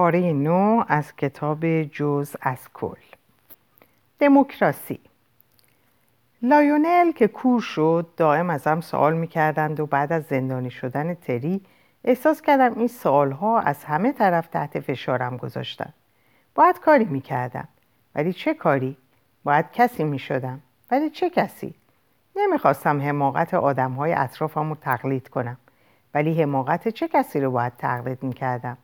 پاره نو از کتاب جز از کل دموکراسی لایونل که کور شد دائم ازم سوال می‌کردند و بعد از زندانی شدن تری احساس کردم این سوالها از همه طرف تحت فشارم گذاشتن باید کاری می‌کردم ولی چه کاری؟ باید کسی می‌شدم ولی چه کسی؟ نمی‌خواستم حماقت آدمهای اطرافم رو تقلید کنم ولی حماقت چه کسی رو باید تقلید می‌کردم؟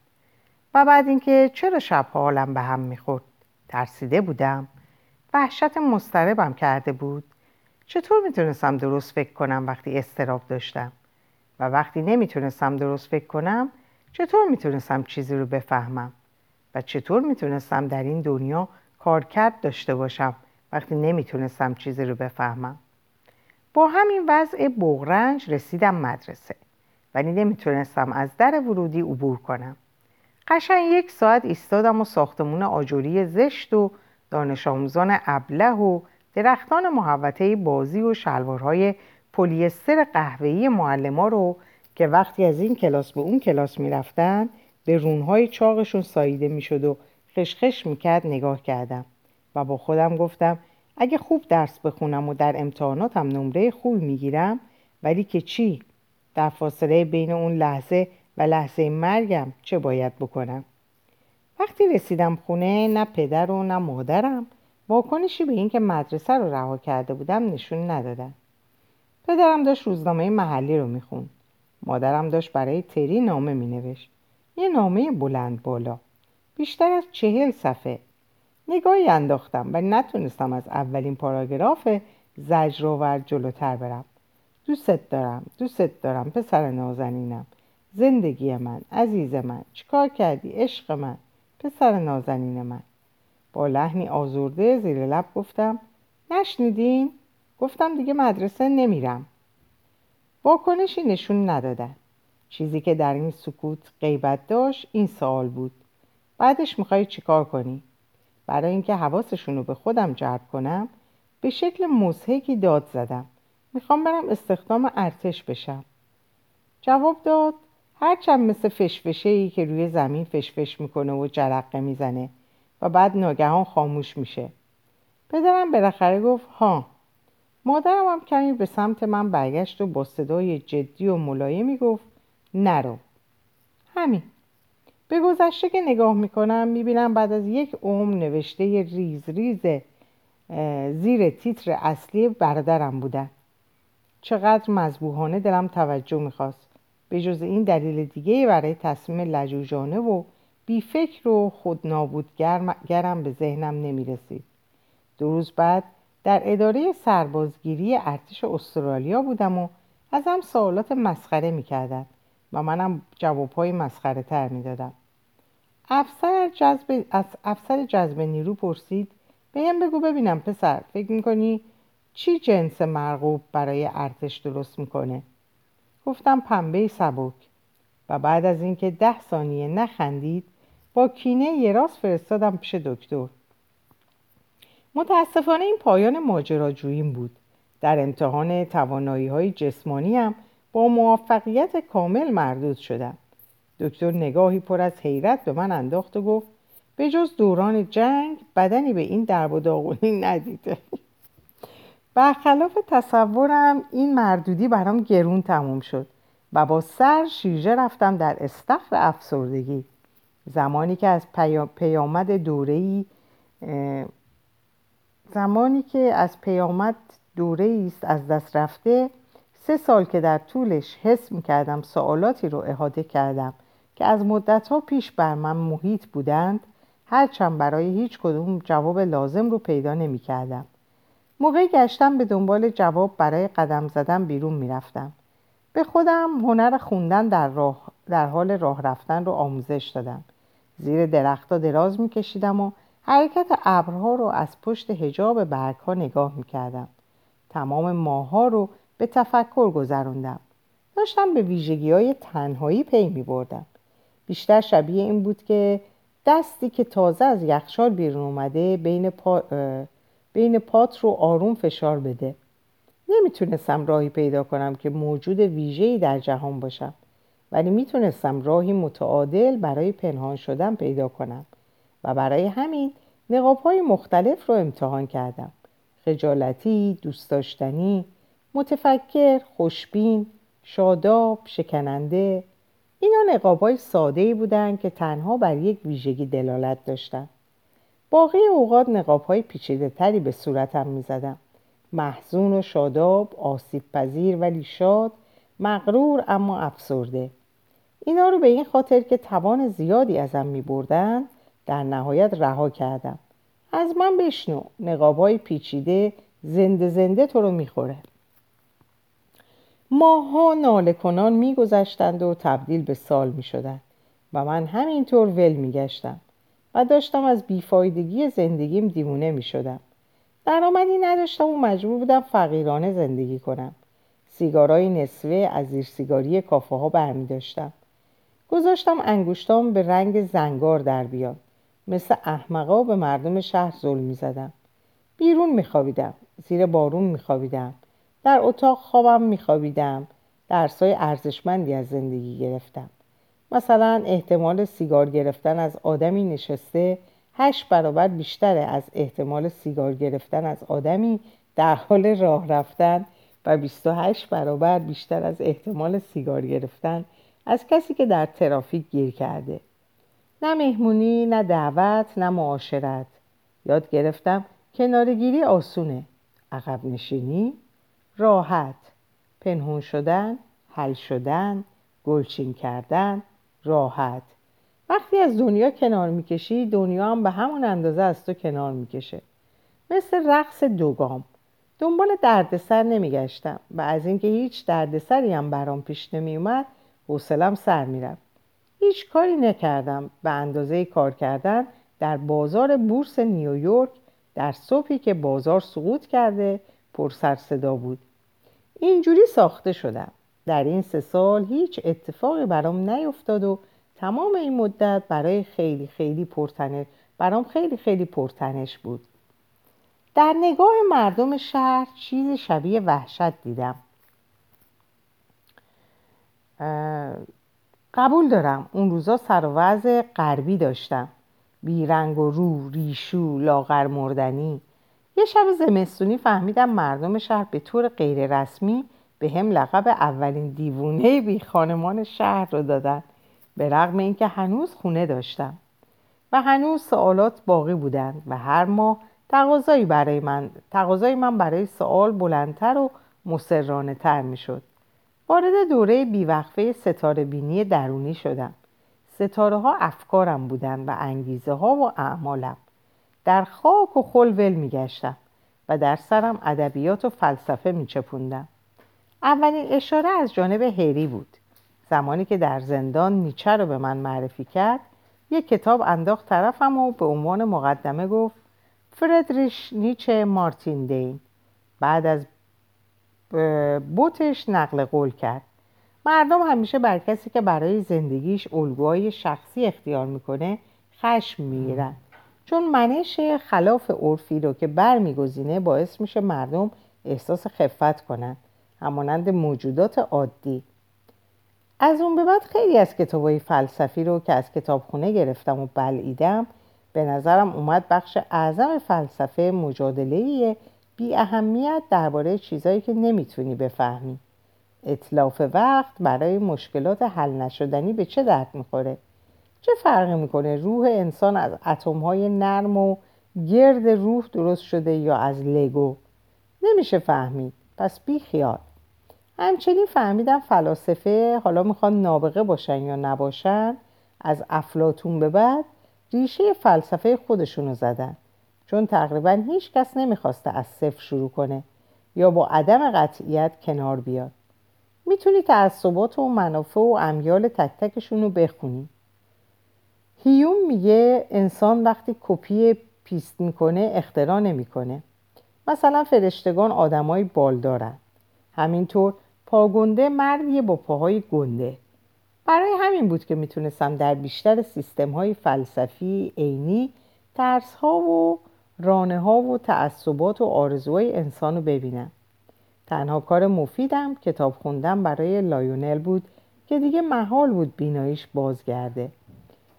و بعد اینکه چرا شب حالم به هم می‌خورد ترسیده بودم. وحشت مستربم کرده بود. چطور می‌تونستم درست فکر کنم وقتی استراب داشتم؟ و وقتی نمی‌تونستم درست فکر کنم چطور می‌تونستم چیزی رو بفهمم؟ و چطور می‌تونستم در این دنیا کارکرد داشته باشم وقتی نمی‌تونستم چیزی رو بفهمم؟ با همین وضع بغرنج رسیدم مدرسه. ولی نمی‌تونستم از در ورودی عبور کنم. قشن یک ساعت ایستادم و ساختمون آجوری زشت و دانش آموزان ابله و درختان محوطه بازی و شلوارهای پلیستر قهوه‌ای معلما رو که وقتی از این کلاس به اون کلاس می‌رفتن به رونهای چاقشون ساییده می‌شد و خشخش می‌کرد نگاه کردم و با خودم گفتم اگه خوب درس بخونم و در امتحاناتم نمره خوب می‌گیرم ولی که چی؟ در فاصله بین اون لحظه و لحظه مرگم چه باید بکنم؟ وقتی رسیدم خونه نه پدر و نه مادرم. واکنشی به اینکه مدرسه رو رها کرده بودم نشون ندادن. پدرم داشت روزنامه محلی رو می‌خوند. مادرم داشت برای تری نامه مینوشت. یه نامه بلند بالا. بیشتر از چهل صفحه. نگاهی انداختم و نتونستم از اولین پاراگراف زجرآور جلوتر برم. دوست دارم دوست دارم پسر نازنینم. زندگی من عزیز من چیکار کردی؟ عشق من پسر نازنین من. با لحنی آزرده زیر لب گفتم نشنیدین؟ گفتم دیگه مدرسه نمیرم. واکنشی نشون ندادن. چیزی که در این سکوت غیبت داشت این سوال بود. بعدش می‌خوای چیکار کنی؟ برای اینکه حواسشون رو به خودم جلب کنم به شکل مزهکی داد زدم. می‌خوام برم استخدام ارتش بشم. جواب داد هرچند مثل فشفشه ای که روی زمین فشفش می‌کنه و جرقه می‌زنه و بعد ناگهان خاموش میشه. پدرم بالاخره گفت ها مادرم هم کمی به سمت من برگشت و با صدای جدی و ملایمی گفت نرو. همین. به گذشته که نگاه می‌کنم می‌بینم بعد از یک عمر نوشته ریز ریز زیر تیتر اصلی برادرم بودن. چقدر مذبوحانه دلم توجه می‌خواست. به جز این دلیل دیگه برای تصمیم لجوجانه و بیفکر و خود نابودگرم به ذهنم نمی‌رسید. دو روز بعد در اداره سربازگیری ارتش استرالیا بودم و ازم سوالات مسخره می‌کردن و منم جوابهای مسخره تر می‌دادم. افسر جذب از افسر جذب نیرو پرسید بهم بگو ببینم پسر فکر می‌کنی چی جنس مرغوب برای ارتش درست می‌کنه؟ گفتم پنبه سبک. و بعد از اینکه ده ثانیه نخندید با کینه یه راست فرستادم پیش دکتر. متاسفانه این پایان ماجراجوییم بود. در امتحان توانایی های جسمانی هم با موفقیت کامل مردود شدم. دکتر نگاهی پر از حیرت به من انداخت و گفت به جز دوران جنگ بدنی به این درب و داغونی ندیده. برخلاف تصورم این مردودی برام گرون تموم شد و با سر شیرجه رفتم در استخر افسردگی زمانی که از پیامد دوره‌ای زمانی که از پیامد دوره است از دست رفته سه سال که در طولش حس می‌کردم سوالاتی رو احاطه کردم که از مدتها پیش بر من محیط بودند هرچند برای هیچ کدوم جواب لازم رو پیدا نمی کردم. موقع گشتم به دنبال جواب برای قدم زدن بیرون می‌رفتم. به خودم هنر خوندن در, راه، در حال راه رفتن رو آموزش دادم. زیر درختها دراز میکشیدم و حرکت ابرها رو از پشت هجاب برگها نگاه می‌کردم. تمام ماها رو به تفکر گذروندم. داشتم به ویژگی های تنهایی پی می بردم. بیشتر شبیه این بود که دستی که تازه از یخچال بیرون اومده بین, پا، بین پات رو آروم فشار بده. نمی‌تونستم راهی پیدا کنم که موجود ویژه‌ای در جهان باشم ولی می‌تونستم راهی متعادل برای پنهان شدن پیدا کنم و برای همین نقاب های مختلف رو امتحان کردم. خجالتی، دوست داشتنی، متفکر، خوشبین، شاداب، شکننده. اینا نقاب های ساده ای بودن که تنها بر یک ویژگی دلالت داشتن. باقی اوقات نقاب های پیچیده تری به صورتم می زدم. محزون و شاداب، آسیب پذیر ولی شاد، مغرور اما افسرده. اینا رو به این خاطر که توان زیادی ازم می بردن در نهایت رها کردم. از من بشنو نقاب های پیچیده زنده زنده تو رو می‌خوره. ماها ناله کنان میگذشتند و تبدیل به سال می‌شدند و من همینطور ول میگشتم. و داشتم از بیفایدگی زندگیم دیوونه می‌شدم. درآمدی نداشتم و مجبور بودم فقیرانه زندگی کنم. سیگارای نصفه از زیر سیگاری کافه ها برمی داشتم گذاشتم انگشتام به رنگ زنگار در بیاد. مثل احمقا به مردم شهر ظلم می زدم. بیرون می خوابیدم زیر بارون می خوابیدم در اتاق خوابم می خوابیدم درسای ارزشمندی از زندگی گرفتم. مثلا احتمال سیگار گرفتن از آدمی نشسته هشت برابر بیشتره از احتمال سیگار گرفتن از آدمی در حال راه رفتن و 28 برابر بیشتر از احتمال سیگار گرفتن از کسی که در ترافیک گیر کرده. نه مهمونی نه دعوت نه معاشرت. یاد گرفتم کنارگیری آسونه. عقب نشینی راحت. پنهون شدن حل شدن گلچین کردن. راحت. وقتی از دنیا کنار می‌کشی دنیا هم به همون اندازه از تو کنار می‌کشه. مثل رقص دوگام. دنبال دردسر نمیگشتم و از اینکه هیچ دردسری هم برام پیش نمیومد حوصلم سر می‌رفت. هیچ کاری نکردم به اندازه کار کردن در بازار بورس نیویورک در صبحی که بازار سقوط کرده پر سر صدا بود. اینجوری ساخته شدم. در این سه سال هیچ اتفاقی برام نیفتاد و تمام این مدت برای خیلی خیلی پرتنش برام خیلی خیلی پرتنش بود. در نگاه مردم شهر چیز شبیه وحشت دیدم. قبول دارم اون روزا سر و وضع غربی داشتم. بیرنگ و رو ریشو لاغر مردنی. یه شب زمستونی فهمیدم مردم شهر به طور غیر رسمی به هم لقب اولین دیوونه بی خانمان شهر رو دادن به رغم اینکه هنوز خونه داشتم و هنوز سوالات باقی بودند و هر ماه تقاضایی برای من تقاضای من برای سوال بلندتر و مسررانه تر می شد وارد دوره بیوقفه ستاره بینی درونی شدم. ستاره ها افکارم بودن و انگیزه ها و اعمالم. در خاک و خل ول می گشتم و در سرم ادبیات و فلسفه می چپوندم اولین اشاره از جانب هری بود. زمانی که در زندان نیچه رو به من معرفی کرد یک کتاب انداخت طرفم و به عنوان مقدمه گفت فردریش نیچه مارتین دین. بعد از بوتش نقل قول کرد. مردم همیشه بر کسی که برای زندگیش الگوهای شخصی اختیار می‌کنه خشم می‌گیرن. چون منش خلاف عرفی رو که برمیگزینه باعث میشه مردم احساس خفت کنن. همانند موجودات عادی از اون به بعد خیلی از کتابای فلسفی رو که از کتابخونه گرفتم و بلعیدم به نظرم اومد بخش اعظم فلسفه مجادله بی اهمیت درباره چیزایی که نمی‌تونی بفهمی اطلاف وقت برای مشکلات حل نشدنی به چه درد می‌خوره؟ چه فرقی می‌کنه روح انسان از اتمهای نرم و گرد روح درست شده یا از لگو؟ نمیشه فهمید پس بی خیال همچنین فهمیدم فلاسفه حالا می‌خوان نابغه باشن یا نباشن از افلاطون به بعد ریشه فلسفه خودشونو زدن. چون تقریبا هیچ کس نمی‌خواسته از صفر شروع کنه یا با عدم قطعیت کنار بیاد. می‌تونی تعصبات و منافع و امیال تک تکشون رو بخونی. هیوم میگه انسان وقتی copy paste می‌کنه اختراع نمی‌کنه. مثلا فرشتگان آدمای بال دارن. همینطور پاگنده مردیه با پاهای گنده. برای همین بود که می‌تونستم در بیشتر سیستم های فلسفی عینی ترس ها و رانه ها و تعصبات و آرزوهای انسان رو ببینم. تنها کار مفیدم کتاب خوندن برای لایونل بود که دیگه محال بود بیناییش بازگرده.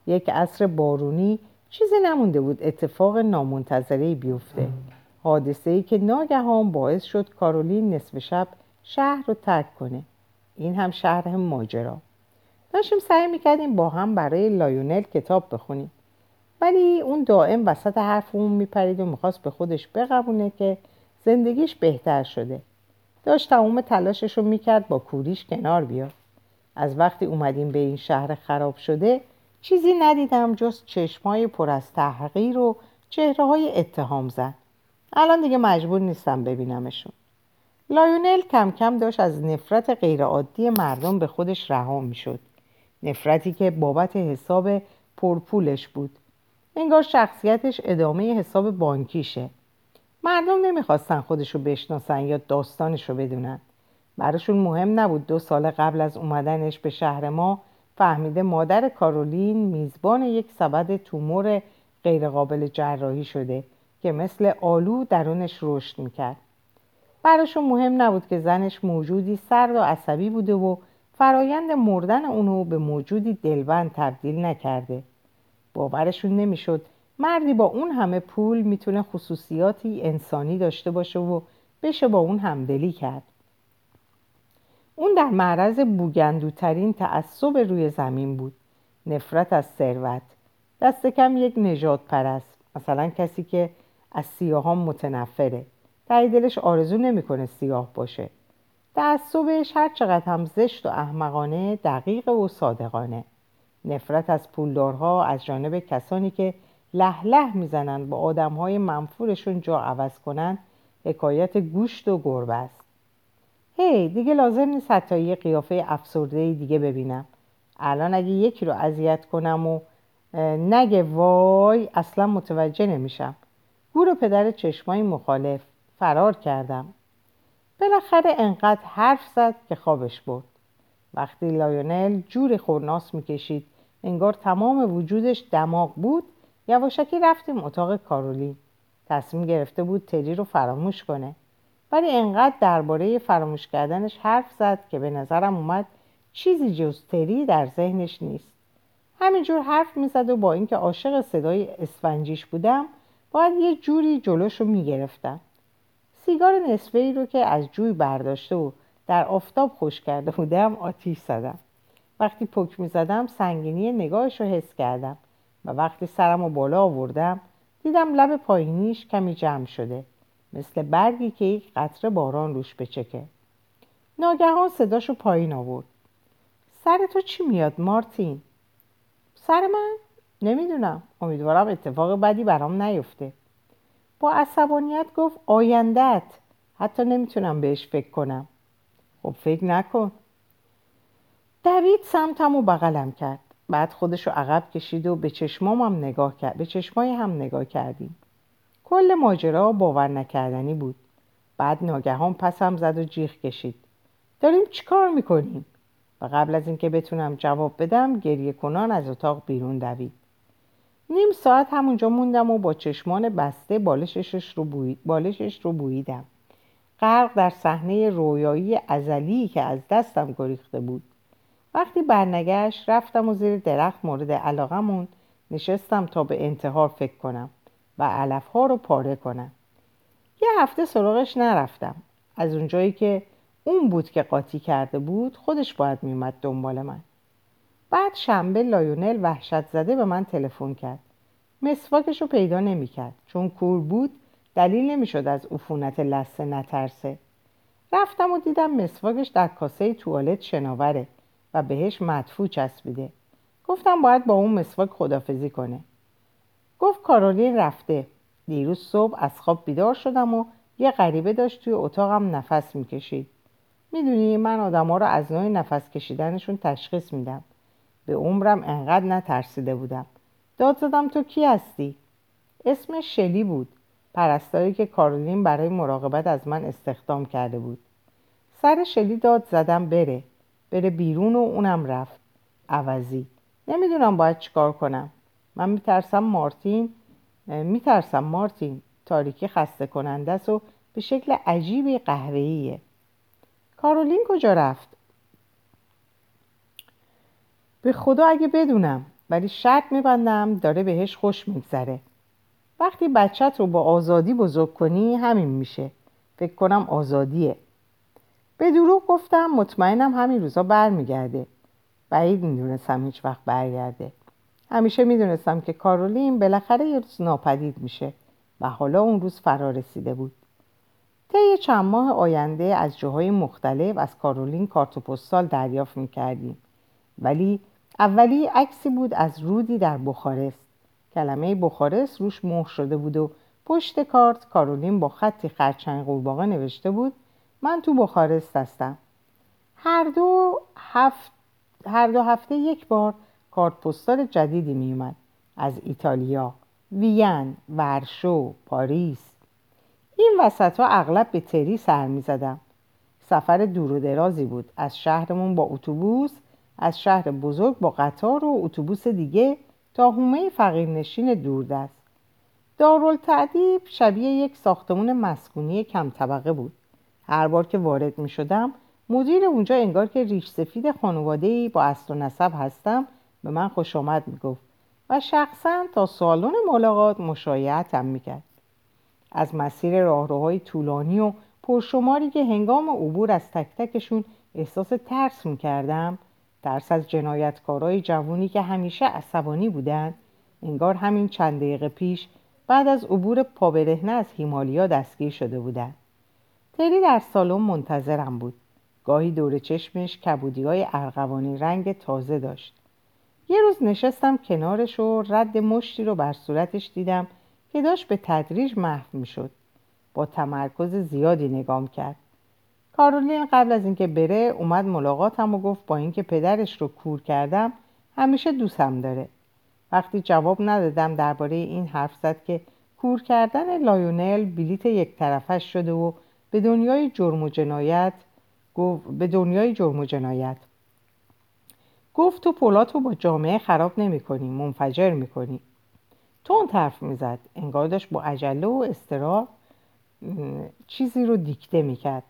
یک عصر بارونی چیزی نمونده بود اتفاق نامنتظره بیفته. حادثه ای که ناگهان باعث شد کارولین نصف شب شهر رو ترک کنه. این هم شرح ماجرا. داشتیم سعی می‌کردیم با هم برای لایونل کتاب بخونیم. ولی اون دائم وسط حرفمون میپرید و می‌خواست به خودش بقبولونه که زندگیش بهتر شده. داشت تمام تلاشش رو می‌کرد با کوریش کنار بیاد. از وقتی اومدیم به این شهر خراب شده چیزی ندیدم جز چشمای پر از تحقیر و چهره های اتهام زن. الان دیگه مجبور نیستم ببینمشون. لایونل کم کم داشت از نفرت غیرعادی مردم به خودش رها می‌شد. نفرتی که بابت حساب پرپولش بود. انگار شخصیتش ادامه حساب بانکیشه. مردم نمی‌خواستن خودشو بشناسن یا داستانشو بدونن. براشون مهم نبود دو سال قبل از اومدنش به شهر ما فهمیده مادر کارولین میزبان یک سبد تومور غیرقابل جراحی شده که مثل آلو درونش رشد می‌کرد. براشون مهم نبود که زنش موجودی سرد و عصبی بوده و فرایند مردن اونو به موجودی دلبند تبدیل نکرده. باورشون نمی‌شد مردی با اون همه پول می‌تونه خصوصیاتی انسانی داشته باشه و بشه با اون همدلی کرد. اون در معرض بوگندوترین تعصب روی زمین بود. نفرت از ثروت. دست کم یک نجات پرست مثلا کسی که از سیاهان متنفره. تایی دلش آرزو نمی‌کنه سیاه باشه. تعصبش هر چقدر هم زشت و احمقانه دقیق و صادقانه. نفرت از پولدارها از جانب کسانی که لح لح می‌زنند با آدمهای منفورشون جا عوض کنند حکایت گوشت و گربه است. هی دیگه لازم نیست حتی یه قیافه افسرده دیگه ببینم. الان اگه یکی رو اذیت کنم و نگه وای اصلا متوجه نمیشم. گور پدر چشمای مخالف. فرار کردم. بالاخره انقدر حرف زد که خوابش برد. وقتی لایونل جور خورناس می‌کشید انگار تمام وجودش دماغ بود یواشکی رفتیم اتاق کارولین. تصمیم گرفته بود تری رو فراموش کنه. ولی انقدر درباره فراموش کردنش حرف زد که به نظرم اومد چیزی جز تری در ذهنش نیست. همینجور حرف می‌زد و با اینکه عاشق صدای اسفنجیش بودم باید یه جوری جلوش رو می‌گرفتم. سیگار نصفه ای رو که از جوی برداشته و در آفتاب خوش کرده بودم آتیش زدم. وقتی پک می زدم سنگینی نگاهش رو حس کردم و وقتی سرم رو بالا آوردم دیدم لب پایینیش کمی جمع شده مثل برگی که یک قطره باران روش بچکه. ناگهان صداشو پایین آورد. سر تو چی میاد مارتین؟ سر من؟ نمی‌دونم. امیدوارم اتفاق بدی برام نیفته. با عصبانیت گفت آیندت حتی نمی‌تونم بهش فکر کنم. خب فکر نکن. دوید سمتم و بغلم کرد. بعد خودش رو عقب کشید و به چشمام هم نگاه کرد. به چشمای هم نگاه کردیم. کل ماجرا باور نکردنی بود. بعد ناگهان پسم زد و جیغ کشید. داریم چیکار می‌کنیم؟ و قبل از اینکه بتونم جواب بدم گریه کنان از اتاق بیرون دوید. نیم ساعت همونجا موندم و با چشمان بسته بالشش رو, بالشش رو بوییدم. غرق در صحنه رویایی ازلی که از دستم گریخته بود. وقتی برنگشت رفتم و زیر درخت مورد علاقمون نشستم تا به انتحار فکر کنم و علف ها رو پاره کنم. یه هفته سراغش نرفتم. از اونجایی که اون بود که قاطی کرده بود خودش باید میومد دنبال من. بعد شنبه لایونل وحشت زده به من تلفن کرد. مسواکش رو پیدا نمی‌کرد. چون کور بود دلیل نمی‌شد از عفونت لسه نترسه. رفتم و دیدم مسواکش در کاسه توالت شناوره و بهش مدفوع چسبیده. گفتم باید با اون مسواک خدافزی کنه. گفت کارولین رفته. دیروز صبح از خواب بیدار شدم و یه غریبه داشت توی اتاقم نفس می‌کشید. می‌دونی من آدما رو از نوع نفس کشیدنشون تشخیص میدم. به عمرم انقدر نترسیده بودم. داد زدم تو کی هستی؟ اسمش شلی بود. پرستاری که کارولین برای مراقبت از من استخدام کرده بود. سر شلی داد زدم بره. بره بیرون و اونم رفت. عوضی. نمی‌دونم باید چیکار کنم. من میترسم مارتین میترسم مارتین. تاریکی خسته کننده است و به شکل عجیبی قهوه‌ایه. کارولین کجا رفت؟ به خدا اگه بدونم ولی شرط میبندم داره بهش خوش میگذره. وقتی بچت رو با آزادی بزرگ کنی همین میشه. فکر کنم آزادیه. به دروغ گفتم مطمئنم همین روزا برمیگرده. بعید می‌دونستم هیچ وقت برگرده. همیشه می‌دونستم که کارولین بالاخره یه روز ناپدید میشه و حالا اون روز فرا رسیده بود. طی چند ماه آینده از جاهای مختلف از کارولین کارت و پستال دریافت می‌کردیم. ولی اولی عکسی بود از رودی در بخارست. کلمه بخارست روش مهر شده بود و پشت کارت کارولین با خطی خرچنگ قورباغه نوشته بود من تو بخارست هستم. هر دو, هفت... هر دو هفته یک بار کارت پستال جدیدی میومد از ایتالیا وین، ورشو، پاریس. این وسط ها اغلب به تری سر می زدم. سفر دور و درازی بود. از شهرمون با اتوبوس از شهر بزرگ با قطار و اتوبوس دیگه تا حومه فقیرنشین دوردست دارالتعدیب شبیه یک ساختمون مسکونی کم طبقه بود هر بار که وارد می شدم مدیر اونجا انگار که ریش سفید خانواده با اصل و نسب هستم به من خوش آمد می گفت و شخصا تا سالن ملاقات مشایعتم می کرد. از مسیر راهروهای طولانی و پرشماری که هنگام عبور از تک تکشون احساس ترس می کردم ترس از جنایتکارای جوونی که همیشه عصبانی بودند انگار همین چند دقیقه پیش بعد از عبور پابرهنه از هیمالیا دستگیر شده بودند. تری در سالن منتظرم بود. گاهی دور چشمش کبودی های ارغوانی رنگ تازه داشت. یه روز نشستم کنارش و رد مشتی رو بر صورتش دیدم که داشت به تدریج محو می‌شد. با تمرکز زیادی نگام کرد. کارولین قبل از اینکه بره اومد ملاقاتم و گفت با اینکه پدرش رو کور کردم همیشه دوستم داره. وقتی جواب ندادم درباره این حرف زد که کور کردن لایونل بلیت یک طرفه‌ش شده به دنیای جرم و جنایت گفت به دنیای جرم و جنایت. گفت تو پلاتو با جامعه خراب نمی کنی منفجر می کنی تند حرف می‌زد. انگار داشت با عجله و اضطرار چیزی رو دیکته می‌کرد.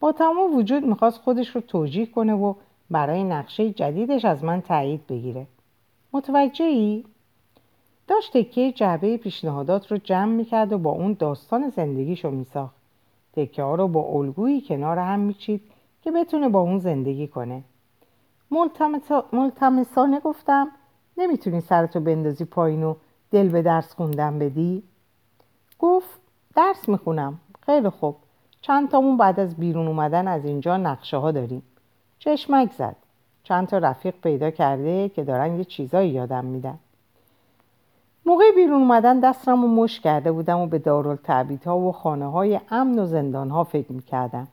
با تمام وجود می‌خواست خودش رو توجیه کنه و برای نقشه جدیدش از من تایید بگیره. متوجه ای؟ داشت تکیه جعبه پیشنهادات رو جمع می‌کرد و با اون داستان زندگیش رو میساخت. تکه ها رو با الگویی کنار هم میچید که بتونه با اون زندگی کنه. ملتمسانه گفتم نمی‌تونی سرتو بندازی پایین و دل به درس خوندن بدی؟ گفت درس می‌خونم. خیلی خوب. چند تامون بعد از بیرون اومدن از اینجا نقشه ها داریم. چشمک زد. چند تا رفیق پیدا کرده که دارن یه چیزایی یادم میدن. موقع بیرون اومدن دستم رو مش کرده بودم و به ها و خانه های امن و زندان ها فکر می‌کردم.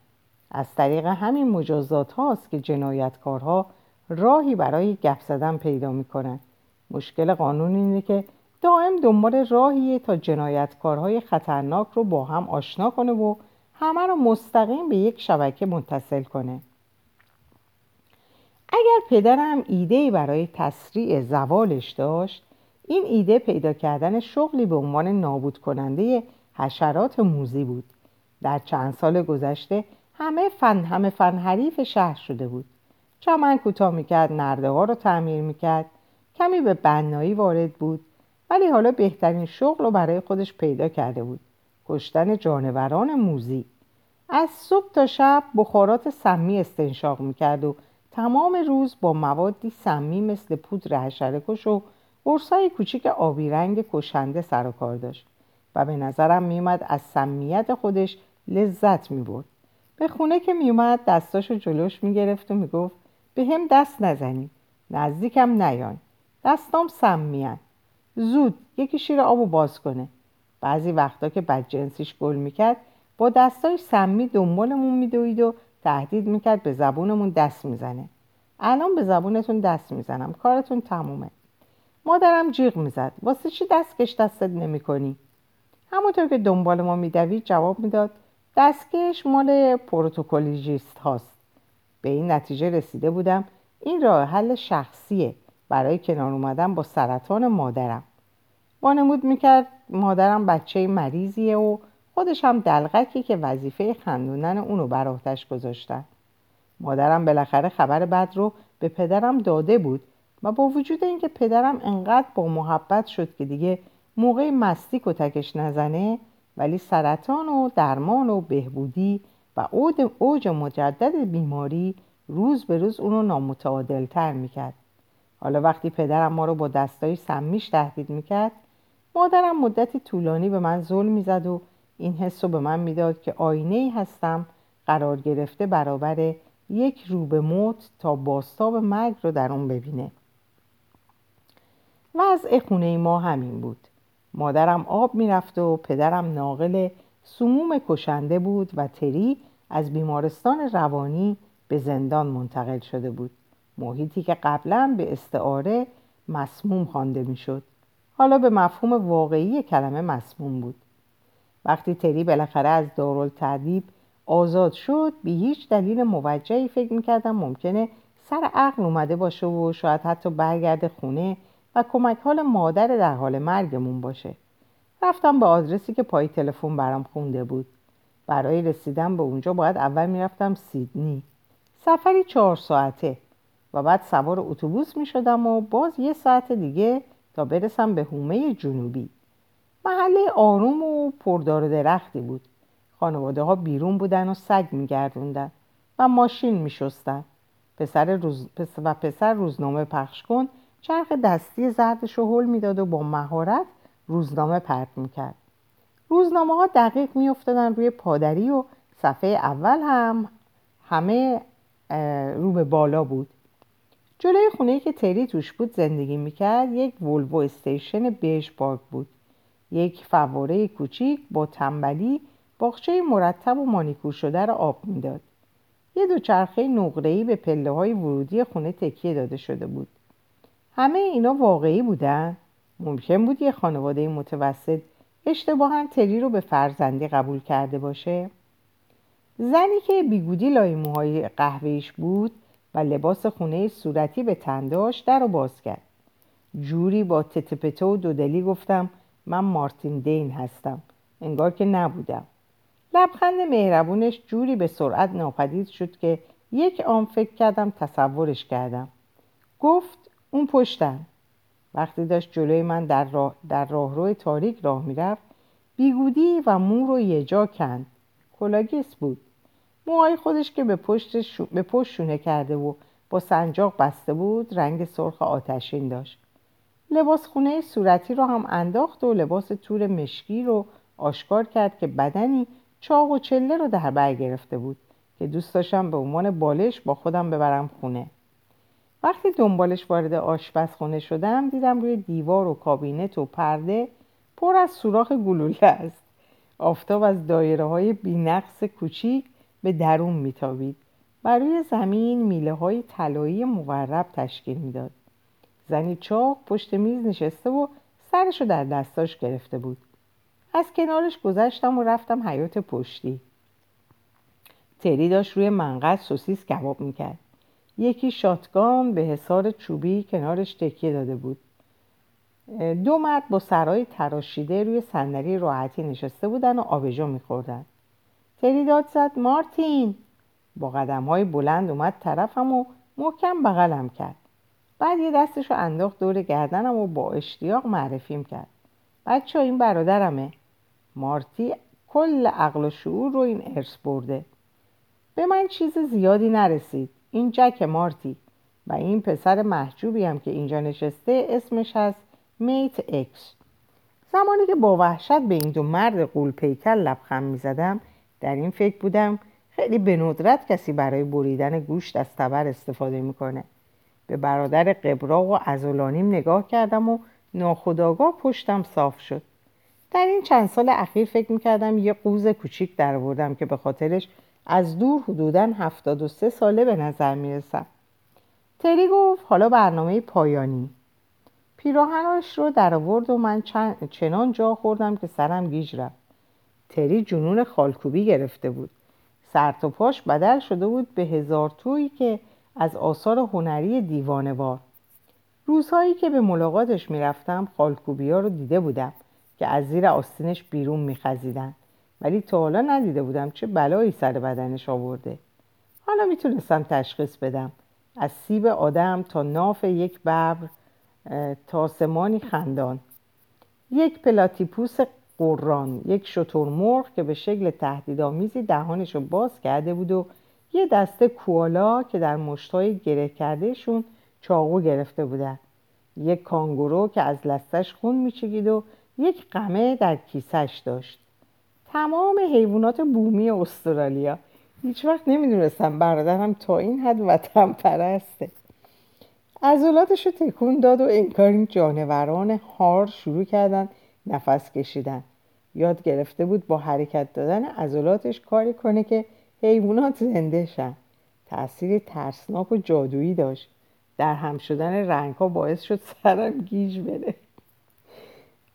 از طریق همین مجازات هاست که جنایتکارها راهی برای گپ زدن پیدا می‌کنن. مشکل قانون اینه که دائم دنبال راهیه تا جنایتکارهای خطرناک رو با هم آشنا کنه و همه رو مستقیم به یک شبکه متصل کنه. اگر پدرم ایده برای تسریع زوالش داشت این ایده پیدا کردن شغلی به عنوان نابود کننده حشرات موزی بود. در چند سال گذشته همه فن همه فن حریف شهر شده بود. چمن کوتاه می‌کرد نرده ها رو تعمیر می‌کرد. کمی به بنایی وارد بود ولی حالا بهترین شغل رو برای خودش پیدا کرده بود. کشتن جانوران موزی. از صبح تا شب بخارات سمی استنشاق می‌کرد و تمام روز با موادی سمی مثل پودر حشرکش و قرصای کوچیک آبی رنگ کشنده سر و کار داشت و به نظرم میومد از سمیت خودش لذت می‌برد. به خونه که میومد دستاشو جلوش می‌گرفت و می‌گفت به هم دست نزنیم نزدیکم نیان دستام سمیان زود یکی شیر آبو باز کنه. بعضی وقتا که جنسیش گل می‌کرد با دستای سمی دنبالمون میدوید و تهدید می‌کرد به زبونمون دست می‌زنه. الان به زبونتون دست می‌زنم. کارتون تمومه. مادرم جیغ می‌زد. واسه چی دستکش دستت نمی‌کنی؟ همونطور که دنبال ما میدوید جواب می‌داد. دستکش مال پروتوکولیجیست هاست. به این نتیجه رسیده بودم. این راه حل شخصیه. برای کنار اومدن با سرطان مادرم. وانمود می‌کرد مادرم بچه مریضیه و خودش هم دلغکی که وظیفه خندوندن اونو بر آتش گذاشتن. مادرم بالاخره خبر بد رو به پدرم داده بود و با وجود اینکه پدرم انقدر با محبت شد که دیگه موقع مستی کتکش نزنه ولی سرطان و درمان و بهبودی و اوج مجدد بیماری روز به روز اونو نامتعادل تر می‌کرد. حالا وقتی پدرم ما رو با دستای سمیش تهدید می‌کرد مادرم مدتی طولانی به من ظلم می‌زد و این حس رو به من می‌داد که آینه ای هستم قرار گرفته برابر یک روبه موت تا باستاب مرگ رو در اون ببینه. وضع خونه ما همین بود. مادرم آب می‌رفت و پدرم ناقل سموم کشنده بود و تری از بیمارستان روانی به زندان منتقل شده بود. محیطی که قبلا به استعاره مسموم خوانده می‌شد. حالا به مفهوم واقعی کلمه مسموم بود. وقتی تری بالاخره از دارالتعدیب آزاد شد بی هیچ دلیل موجهی فکر می‌کردم ممکنه سر عقل اومده باشه و شاید حتی برگرده خونه و کمک حال مادر در حال مرگمون باشه. رفتم به آدرسی که پای تلفن برام خونده بود. برای رسیدن به اونجا باید اول می‌رفتم سیدنی. سفری چهار ساعته و بعد سوار اتوبوس می شدم و باز یه ساعت دیگه تا برسم به هومه جنوبی. محله آروم و پردار درختی بود. خانواده ها بیرون بودن و سگ می گردوندن و ماشین می شستن. پسر روز... و پسر روزنامه پخش کن چرخ دستی زردش رو حل می‌داد و با مهارت روزنامه پرت می‌کرد. روزنامه ها دقیق میافتادن روی پادری و صفحه اول هم همه رو به بالا بود. جلوی خونه که تری توش بود زندگی می‌کرد یک ولوو استیشن بیش پارک بود. یک فواره کوچیک با تنبلی باغچه مرتب و مانیکور شده را آب می‌داد. یه دوچرخه نقره‌ای به پله های ورودی خونه تکیه داده شده بود. همه اینا واقعی بودن؟ ممکن بود یه خانواده متوسط اشتباها تری رو به فرزندی قبول کرده باشه؟ زنی که بیگودی لای موهای قهوهیش بود و لباس خونه صورتی به تن داشت در رو باز کرد. جوری با تتپته و دودلی گفتم من مارتین دین هستم. انگار که نبودم. لبخند مهربونش جوری به سرعت ناپدید شد که یک آن فکر کردم تصورش کردم. گفت اون پشتن. وقتی داشت جلوی من در, راه، در راهرو تاریک راه می‌رفت بیگودی و مو رو یه جا کند. کلاه‌گیس بود. موهای خودش که به پشت, به پشت شونه کرده و با سنجاق بسته بود رنگ سرخ آتشین داشت. لباس خونه صورتی رو هم انداخت و لباس تور مشکی رو آشکار کرد که بدنی چاق و چله رو در بر گرفته بود که دوست داشتم به عنوان بالش با خودم ببرم خونه. وقتی دنبالش وارد آشپزخونه شدم دیدم روی دیوار و کابینت و پرده پر از سوراخ گلوله است. آفتاب از دایره های بینقص کوچیک به درون میتابید. و روی زمین میله های طلایی مورب تشکیل می‌داد. زنی چاق پشت میز نشسته و سرش رو در دستاش گرفته بود. از کنارش گذشتم و رفتم حیات پشتی. تری داشت روی منقل سوسیس کباب می‌کرد. یکی شاتگان به حصار چوبی کنارش تکیه داده بود. دو مرد با سرای تراشیده روی صندلی راحتی نشسته بودن و آبجو میخوردن. تری داد زد مارتین. با قدم های بلند اومد طرفم و محکم بغلم کرد. بعد یه دستش رو انداخت دور گردنم و با اشتیاق معرفیم کرد. بچه این برادرمه. مارتی کل عقل و شعور رو این ارث برده. به من چیز زیادی نرسید. این جک مارتی. و این پسر محجوبی هم که اینجا نشسته اسمش هست میت اکس. زمانی که با وحشت به این دو مرد قول پیکر لبخند می‌زدم در این فکر بودم خیلی به ندرت کسی برای بریدن گوشت از تبر استفاده می‌کنه. به برادر قبرا و ازولانیم نگاه کردم و ناخداگاه پشتم صاف شد. در این چند سال اخیر فکر می‌کردم یه قوز کوچیک در که به خاطرش از دور حدودا 73 ساله به نظر می‌رسم. تری گفت حالا برنامه پایانی. پیراهنش رو در آورد و من چنان جا خوردم که سرم گیج رفت. تری جنون خالکوبی گرفته بود. سر و پاش بدل شده بود به هزار تویی که از آثار هنری دیوانوار روزهایی که به ملاقاتش می‌رفتم خالکوبی ها رو دیده بودم که از زیر آستینش بیرون میخزیدن. ولی تا حالا ندیده بودم چه بلایی سر بدنش آورده. حالا می‌تونستم تشخیص بدم. از سیب آدم تا ناف یک ببر تاسمانی خندان. یک پلاتیپوس قران یک شترمرغ که به شکل تهدیدآمیزی دهانش رو باز کرده بود و یه دسته کوالا که در مشتای گره کردهشون چاقو گرفته بودن. یک کانگورو که از لستش خون میچگید و یک قمه در کیسش داشت. تمام حیوانات بومی استرالیا. هیچ وقت نمی‌دونستم برادرم تا این حد وطن پرسته. عضلاتش رو تکون داد و انگار این جانوران هار شروع کردن نفس کشیدن. یاد گرفته بود با حرکت دادن عضلاتش کاری کنه که حیوانات زنده شن. تأثیر ترسناک و جادویی داشت. در هم شدن رنگ ها باعث شد سرم گیج بره.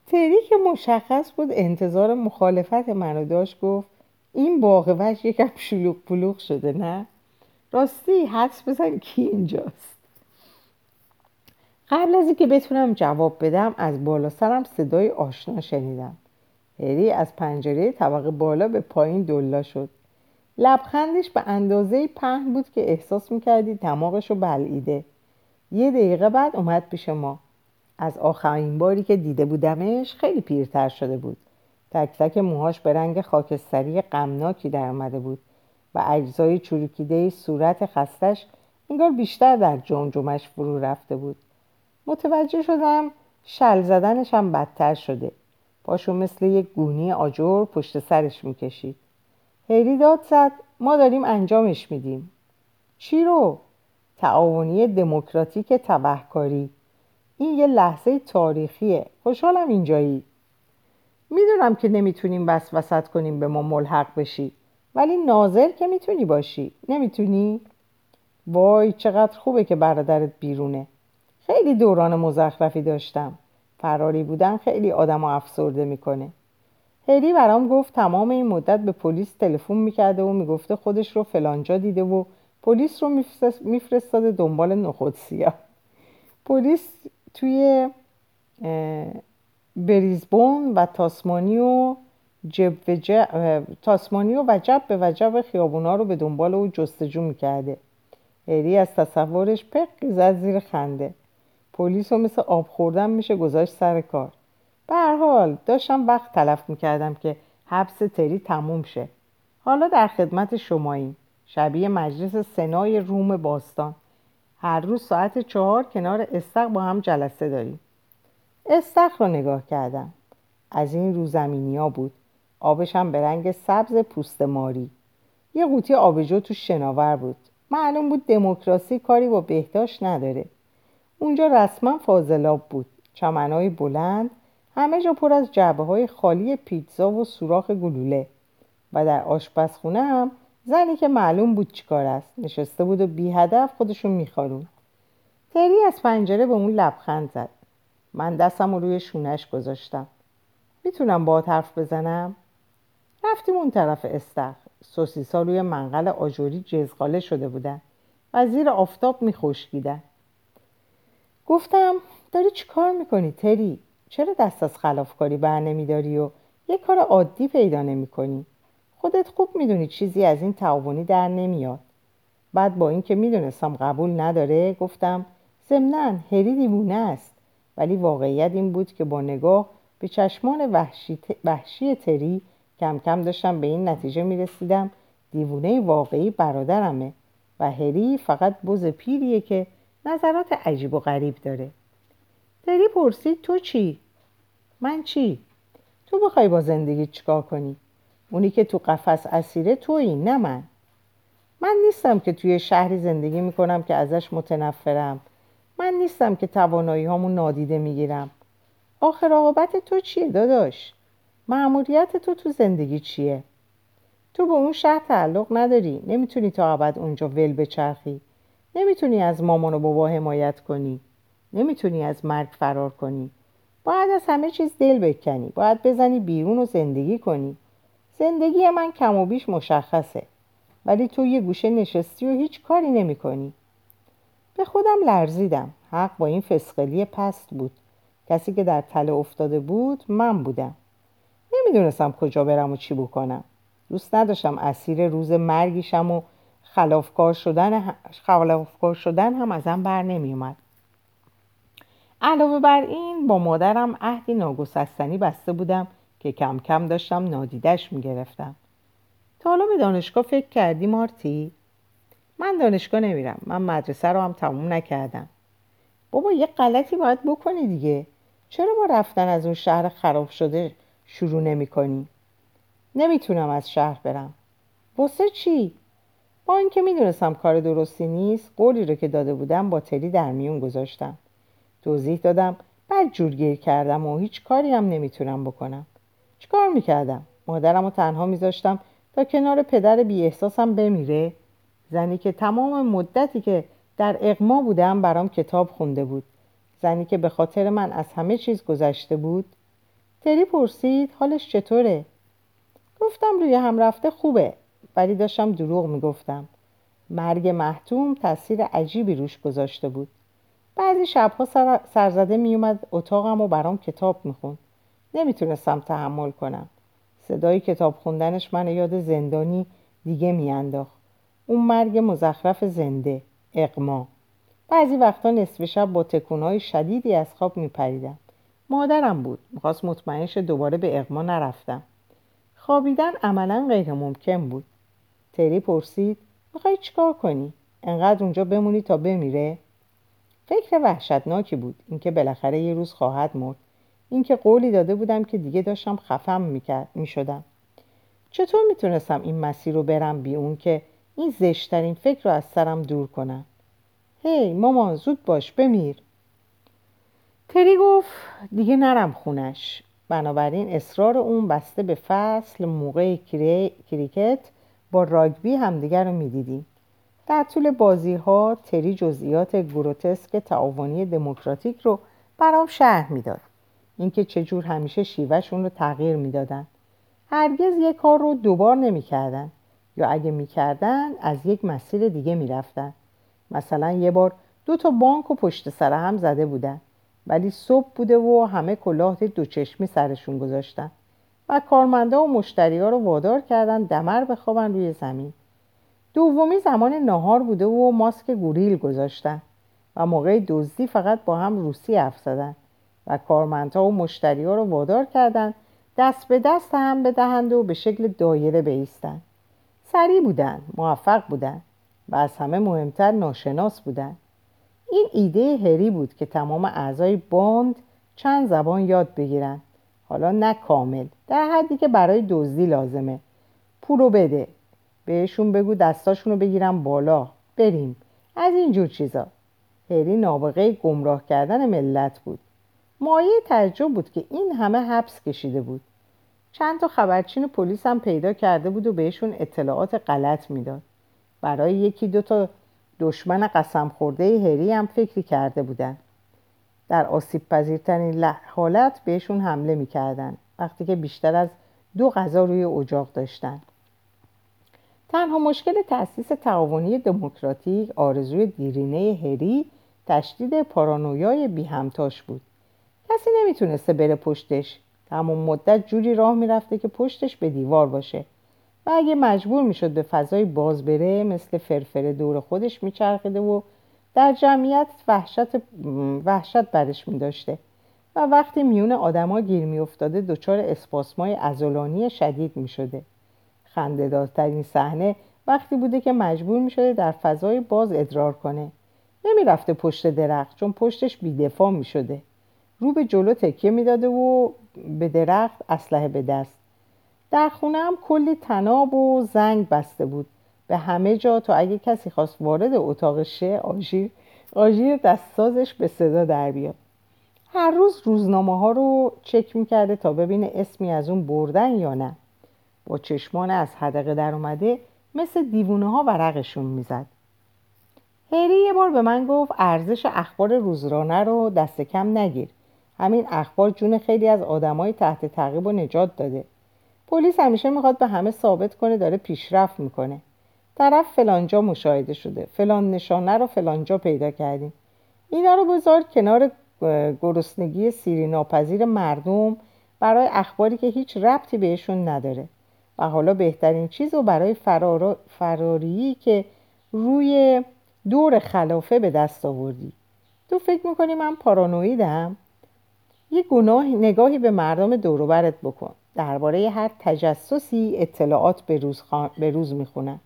تری که مشخص بود انتظار مخالفت منو داشت گفت این باغ یکم شلوغ پلوغ شده نه؟ راستی حدس بزن کی اینجاست. قبل از اینکه بتونم جواب بدم از بالا سرم صدای آشنا شنیدم. هری از پنجره طبقه بالا به پایین دلا شد. لبخندش به اندازه پهن بود که احساس می‌کردی دماغش رو بلعیده. یه دقیقه بعد اومد پیش ما. از آخرین باری که دیده بودمش خیلی پیرتر شده بود. تک تک موهاش به رنگ خاکستری غمناکی در آمده بود و اجزای چروکیده صورت خستش انگار بیشتر در جمجمش فرو رفته بود. متوجه شدم شل زدنش هم بدتر شده. پاشو مثل یک گونی آجر پشت سرش می‌کشید. هری داد زد ما داریم انجامش میدیم. چی رو؟ تعاونی دموکراتیک تبهکاری. این یه لحظه تاریخیه. خوشحالم اینجایی. می‌دونم که نمی‌تونیم وسوست کنیم به ما ملحق بشی ولی ناظر که می‌تونی باشی. نمی‌تونی؟ وای چقدر خوبه که برادرت بیرونه. خیلی دوران مزخرفی داشتم. فراری بودن خیلی آدم افسرده می‌کنه. هری برام گفت تمام این مدت به پلیس تلفن می‌کرده و می‌گفته خودش رو فلانجا دیده و پلیس رو میفرستاده دنبال نخود سیاه. پلیس توی بریزبون و تاسمانیو جب و جب تاسمانیو و جب به وجب خیابونا رو به دنبال او جستجو می‌کرده. هری از تصورش پق زد زیر خنده. پلیس رو مثل آب خوردن میشه گذاشت سر کار. به هر حال داشتم وقت تلف می‌کردم که حبس تری تموم شه. حالا در خدمت شماییم شبیه مجلس سنای روم باستان. هر روز ساعت چهار کنار استق با هم جلسه داریم. استخ رو نگاه کردم. از این روزمینی ها بود. آبش هم به رنگ سبز پوست ماری. یه قوطی آبجو تو شناور بود. معلوم بود دموکراسی کاری با بهداشت نداره. اونجا رسما فاضلاب بود. چمنهای بلند همه جا پر از جعبه های خالی پیتزا و سوراخ گلوله. و در آشپزخونه هم زنی که معلوم بود چیکار است. نشسته بود و بی هدف خودشون میخارون تری از پنجره به اون لبخند زد. من دستم رو روی شونش گذاشتم. می‌تونم با حرف بزنم؟ رفتیم اون طرف استخ سوسیسا روی منقل آجوری جزغاله شده بودن. و زیر آفتاب میخشکیدن. گفتم داری چی کار می‌کنی تری؟ چرا دست از خلافکاری بر نمیداری و یه کار عادی پیدا نمی‌کنی؟ خودت خوب می‌دونی چیزی از این تعاونی در نمیاد بعد با اینکه می‌دونستم قبول نداره گفتم ضمنا هری دیوونه است ولی واقعیت این بود که با نگاه به چشمان وحشی, وحشی تری کم کم داشتم به این نتیجه می‌رسیدم دیوونه واقعی برادرمه و هری فقط بز پیریه که نظرات عجیب و غریب داره تری پرسید تو چی؟ من چی؟ تو بخوای با زندگی چیکار کنی؟ اونی که تو قفس اسیره تویی نه من من نیستم که توی شهری زندگی می‌کنم که ازش متنفرم من نیستم که توانایی هامون نادیده می‌گیرم آخر عاقبت تو چیه داداش؟ معمولیت تو تو زندگی چیه؟ تو به اون شهر تعلق نداری نمی‌تونی تا ابد اونجا ول بچرخی نمی‌تونی از مامان و بابا حمایت کنی. نمی‌تونی از مرگ فرار کنی. باید از همه چیز دل بکنی. باید بزنی بیرون و زندگی کنی. زندگی من کم و بیش مشخصه. ولی تو یه گوشه نشستی و هیچ کاری نمی کنی. به خودم لرزیدم. حق با این فسقلی پست بود. کسی که در تله افتاده بود من بودم. نمی‌دونستم کجا برم و چی بکنم. دوست نداشتم اسیر روز مرگیشم و خلافکار شدن, خلافکار شدن هم ازم بر نمی اومد. علاوه بر این با مادرم عهدی ناگسستنی بسته بودم که کم کم داشتم نادیدش می‌گرفتم تا حالا به دانشگاه فکر کردی مارتی؟ من دانشگاه نمیرم من مدرسه رو هم تموم نکردم بابا یه غلطی باید بکنی دیگه چرا با رفتن از اون شهر خراب شده شروع نمی کنی؟ نمی‌تونم از شهر برم واسه چی؟ اینکه می‌دونستم کار درستی نیست قولی رو که داده بودم با تری در میون گذاشتم. توضیح دادم بعد جورگیر کردم و هیچ کاری هم نمی‌تونم بکنم. چیکار می‌کردم؟ مادرم رو تنها میذاشتم تا کنار پدر بی احساسم بمیره. زنی که تمام مدتی که در اقما بودم برام کتاب خونده بود. زنی که به خاطر من از همه چیز گذشته بود. تری پرسید حالش چطوره؟ گفتم روی هم رفته خوبه. ولی داشتم دروغ می‌گفتم. مرگ محتوم تاثیر عجیبی روش گذاشته بود. بعضی شبها سر... سرزده میومد اتاقم و برام کتاب می‌خوند. نمی‌تونستم تحمل کنم. صدای کتاب خوندنش من یاد زندانی دیگه میانداخت. اون مرگ مزخرف زنده اقما. بعضی وقتا نصف شب با تکونهای شدیدی از خواب میپریدم. مادرم بود. می‌خواست مطمئنش دوباره به اقما نرفتم. خوابیدن عملا غیر ممکن بود. تری پرسید می‌خوای چیکار کنی؟ انقدر اونجا بمونی تا بمیره؟ فکر وحشتناکی بود اینکه بالاخره یه روز خواهد مرد. اینکه قولی داده بودم که دیگه داشتم خفم می‌کرد می‌شدم. چطور می‌تونستم این مسیر رو برم بی اون که این زشترین فکر رو از سرم دور کنم؟ هی مامان زود باش بمیر. تری گفت دیگه نرم خونش. بنابراین اصرار اون بسته به فصل موقع کریکت با راگبی همدیگر رو می‌دیدیم. در طول بازی ها تری جزئیات گروتسک تعاونی دموکراتیک رو برام شرح می‌داد. اینکه چجور همیشه شیوهشون رو تغییر می‌دادن. هرگز یک کار رو دوبار نمی‌کردن. یا اگه می‌کردن از یک مسیر دیگه می‌رفتن. مثلا یه بار دو تا بانک و پشت سر هم زده بودن. ولی صبح بوده و همه کلاه دو چشمی سرشون گذاشتن. و کارمندا و مشتری ها رو وادار کردن دمر بخوابن روی زمین. دومی زمان نهار بوده و ماسک گوریل گذاشتن و موقع دزدی فقط با هم روسی حرف زدن و کارمندها و مشتری ها رو وادار کردن دست به دست هم بدهند و به شکل دایره بیستن. سریع بودن موفق بودن و از همه مهمتر ناشناس بودن. این ایده هری بود که تمام اعضای باند چند زبان یاد بگیرن. حالا نه کامل. در حدی که برای دزدی لازمه. پولو بده. بهشون بگو دستاشونو بگیرم بالا. بریم. از این جور چیزا. هری نابغه گمراه کردن ملت بود. مایه تعجب بود که این همه حبس کشیده بود. چند تا خبرچین پلیس هم پیدا کرده بود و بهشون اطلاعات غلط می‌داد. برای یکی دو تا دشمن قسم خورده هری هم فکری کرده بودن. در آسیب پذیرترین حالت بهشون حمله می‌کردن وقتی که بیشتر از دو غذا روی اجاق داشتن. تنها مشکل تأسیس تعاونی دموکراتیک آرزوی دیرینه هری تشدید پارانویای بی همتاش بود. کسی نمی‌تونسته بره پشتش. تمام مدت جوری راه می‌رفته که پشتش به دیوار باشه. و اگه مجبور می‌شد به فضای باز بره مثل فرفره دور خودش میچرخیده و در جمعیت وحشت, وحشت برش میداشته و وقتی میون آدما گیر میافتاده دچار اسپاسمای ازولانی شدید می‌شده. خندهدارترین صحنه وقتی بوده که مجبور می‌شده در فضای باز ادرار کنه. نمی‌رفته پشت درخت چون پشتش بیدفاع می‌شده. رو به جلو تکیه می‌داده و به درخت اسلحه به دست. در خونه هم کلی تناب و زنگ بسته بود. به همه جا تا اگه کسی خواست وارد اتاق شه آژیر آژیر دستسازش به صدا در بیاد. هر روز روزنامه ها رو چک می‌کرده تا ببینه اسمی از اون بردن یا نه. با چشمان از حدقه در اومده مثل دیوونه ها ورقشون می‌زد. هری یه بار به من گفت ارزش اخبار روزرانه رو دست کم نگیر. همین اخبار جون خیلی از آدمای تحت تعقیب و نجات داده. پلیس همیشه می‌خواد به همه ثابت کنه داره پیشرفت می‌کنه. طرف فلانجا مشاهده شده فلان نشانه رو فلانجا پیدا کردیم. اینا رو بذار کنار گرسنگی سیری ناپذیر مردم برای اخباری که هیچ ربطی بهشون نداره. و حالا بهترین چیز رو برای فراری که روی دور خلافه به دست آوردی. تو فکر می‌کنی من پارانویدم؟ یه گناه نگاهی به مردم دوروبرت بکن. درباره هر تجسسی اطلاعات به روز, به روز می‌خونن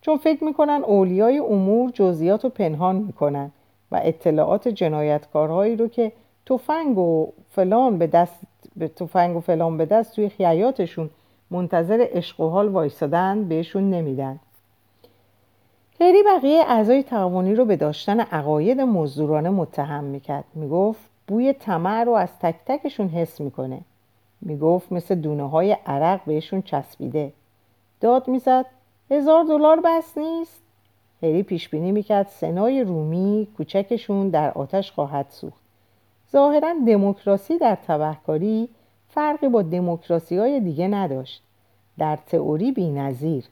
چون فکر می‌کنن اولیای امور جزئیات رو پنهان می‌کنن و اطلاعات جنایتکارهایی رو که تفنگ و فلان به دست به تفنگ و فلان به دست توی خیایاتشون منتظر عشق و حال وایسادن بهشون نمیدن. هری بقیه اعضای تعاونی رو به داشتن عقاید مزدورانه متهم می‌کرد. می‌گفت بوی طمع رو از تک تکشون حس می‌کنه. می‌گفت مثل دونه های عرق بهشون چسبیده. داد می‌زد هزار دلار بس نیست. هری پیش بینی می‌کرد سنای رومی کوچکشون در آتش خواهد سوخت. ظاهرا دموکراسی در تبهکاری فرقی با دموکراسی های دیگه نداشت. در تئوری بی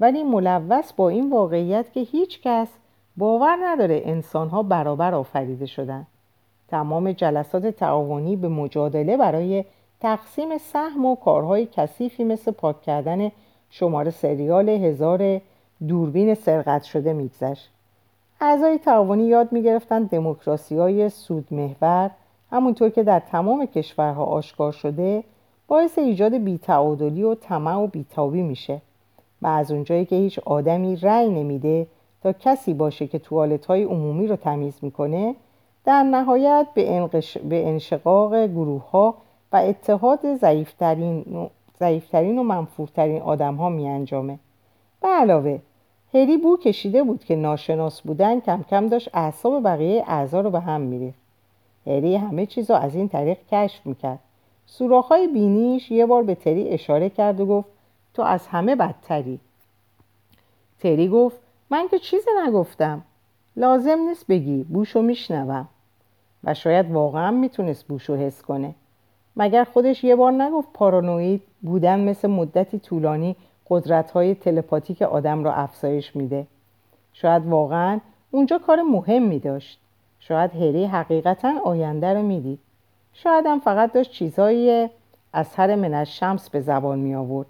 ولی ملوث با این واقعیت که هیچ کس باور نداره انسانها برابر آفریده شدن. تمام جلسات تعاونی به مجادله برای تقسیم سهم و کارهای کثیفی مثل پاک کردن شماره سریال هزار دوربین سرقت شده میگذشت. اعضای تعاونی یاد می‌گرفتن دموکراسی های سودمحور همونطور که در تمام کشورها آشکار شده باعث ایجاد بیتعادلی و طمع و بیتابی میشه. و از اونجایی که هیچ آدمی رأی نمیده تا کسی باشه که توالت های عمومی رو تمیز می‌کنه در نهایت به, به انشقاق گروه ها و اتحاد ضعیفترین ضعیفترین و منفورترین آدم ها می انجامه. به علاوه هری بو کشیده بود که ناشناس بودن کم کم داشت اعصاب بقیه اعضا رو به هم میریخت. هری همه چیز رو از این طریق کشف می‌کرد. سوراخهای بینیش یه بار به تری اشاره کرد و گفت تو از همه بدتری. تری گفت من که چیزی نگفتم. لازم نیست بگی بوشو میشنوم. و شاید واقعا می‌تونست بوشو حس کنه. مگر خودش یه بار نگفت پارانوید بودن مثل مدتی طولانی قدرت های تلپاتیک آدم را افزایش میده؟ شاید واقعا اونجا کار مهمی داشت. شاید هری حقیقتا آینده رو می‌دید. شاید هم فقط داشت چیزهایی از هر من شمس به زبان می آورد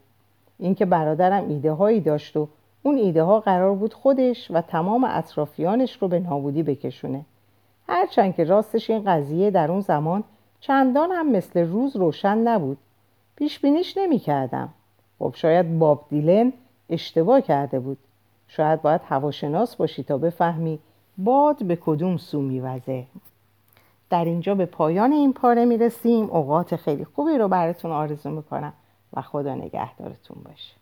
اینکه برادرم ایده هایی داشت و اون ایده ها قرار بود خودش و تمام اطرافیانش رو به نابودی بکشونه. هرچند که راستش این قضیه در اون زمان چندان هم مثل روز روشن نبود. پیش بینیش نمی کردم خب شاید باب دیلن اشتباه کرده بود. شاید باید هواشناس باشی تا بفهمی باد به کدوم سو میوزه. در اینجا به پایان این پاره می‌رسیم. اوقات خیلی خوبی رو براتون آرزو می‌کنم و خدا نگهدارتون باشه.